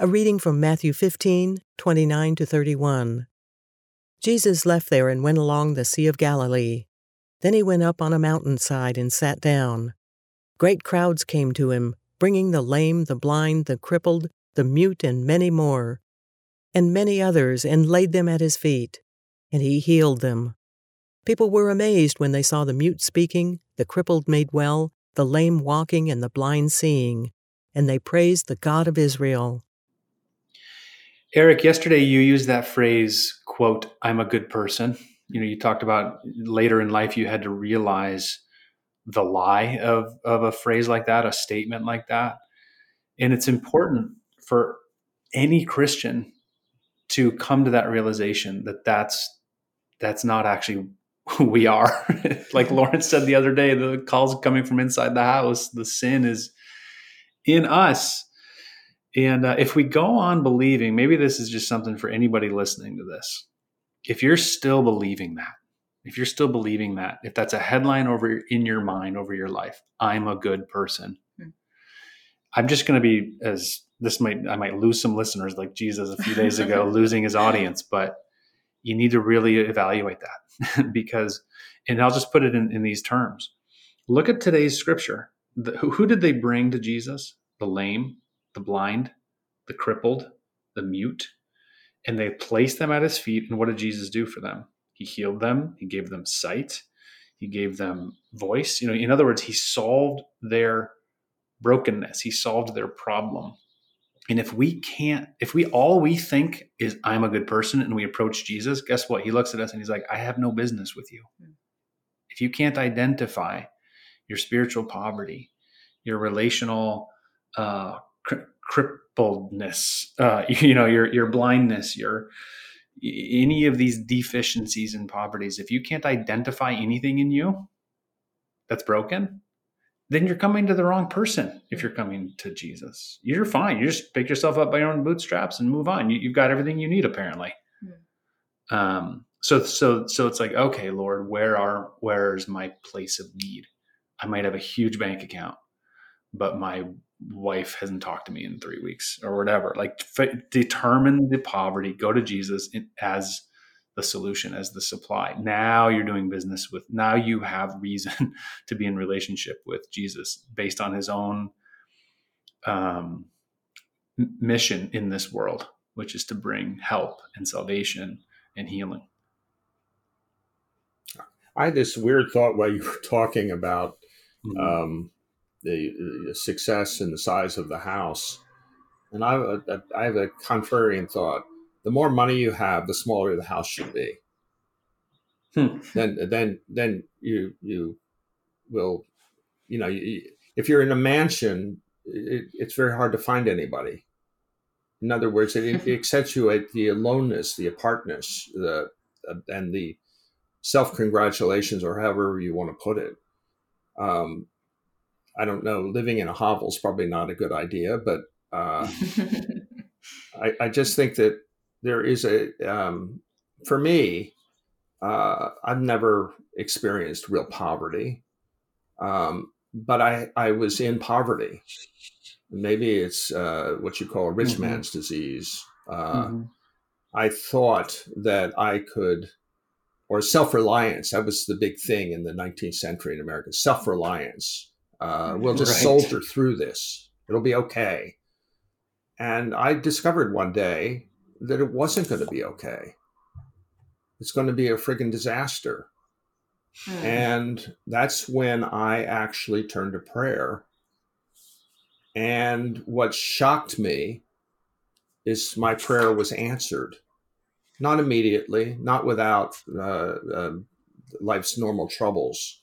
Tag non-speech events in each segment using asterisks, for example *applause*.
A reading from Matthew 15, 29 to 31. Jesus left there and went along the Sea of Galilee. Then he went up on a mountainside and sat down. Great crowds came to him, bringing the lame, the blind, the crippled, the mute, and many more, and many others, and laid them at his feet. And he healed them. People were amazed when they saw the mute speaking, the crippled made well, the lame walking, and the blind seeing, and they praised the God of Israel. Eric, yesterday you used that phrase, quote, I'm a good person. You know, you talked about later in life you had to realize the lie of, of a phrase like that, a statement like that. And it's important for any Christian to come to that realization that that's that's not actually who we are. *laughs* like Lawrence said the other day, the calls coming from inside the house, the sin is in us and uh, if we go on believing, maybe this is just something for anybody listening to this. If you're still believing that, if you're still believing that, if that's a headline over in your mind over your life, I'm a good person. Hmm. I'm just going to be as this might I might lose some listeners like Jesus a few days ago *laughs* losing his audience, but you need to really evaluate that *laughs* because, and I'll just put it in, in these terms. Look at today's scripture. The, who, who did they bring to Jesus? The lame, the blind, the crippled, the mute, and they placed them at his feet. And what did Jesus do for them? He healed them, he gave them sight, he gave them voice. You know, in other words, he solved their brokenness, he solved their problem. And if we can't, if we all we think is I'm a good person and we approach Jesus, guess what? He looks at us and he's like, I have no business with you. Hmm. If you can't identify your spiritual poverty, your relational uh, crippledness, uh, *laughs* you know, your your blindness, your any of these deficiencies and poverties. If you can't identify anything in you that's broken, then you're coming to the wrong person. If you're coming to Jesus, you're fine. You just pick yourself up by your own bootstraps and move on. You, have got everything you need, apparently. Hmm. Um, so so so it's like, okay, Lord, where are where's my place of need? I might have a huge bank account, but my wife hasn't talked to me in three weeks or whatever. Like f- determine the poverty, go to Jesus as the solution, as the supply. Now you're doing business with, now you have reason *laughs* to be in relationship with Jesus based on his own um, mission in this world, which is to bring help and salvation and healing. I had this weird thought while you were talking about mm-hmm. um, the, the success and the size of the house. And I, I have a contrarian thought: the more money you have, the smaller the house should be. Hmm. Then, then, then you you will, you know, you, if you're in a mansion, it, it's very hard to find anybody. In other words, it, it accentuates the aloneness, the apartness, the uh, and the self congratulations, or however you want to put it. Um, I don't know, living in a hovel is probably not a good idea, but uh, *laughs* I, I, just think that there is a, um, for me, uh, I've never experienced real poverty, um, but I, I was in poverty. Maybe it's uh, what you call a rich mm-hmm. man's disease. Uh, mm-hmm. I thought that I could, or self reliance, that was the big thing in the 19th century in America self reliance uh, we'll just right. soldier through this. It'll be okay. And I discovered one day that it wasn't going to be okay. It's going to be a friggin' disaster. Hmm. And that's when I actually turned to prayer. And what shocked me is my prayer was answered. Not immediately, not without uh, uh, life's normal troubles,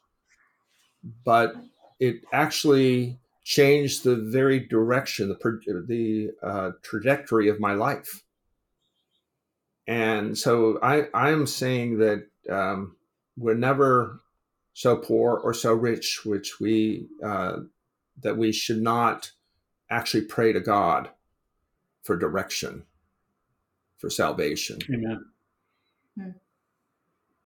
but it actually changed the very direction, the the uh, trajectory of my life. And so I I'm saying that um, we're never so poor or so rich, which we uh, that we should not actually pray to God for direction, for salvation. Amen. Hmm.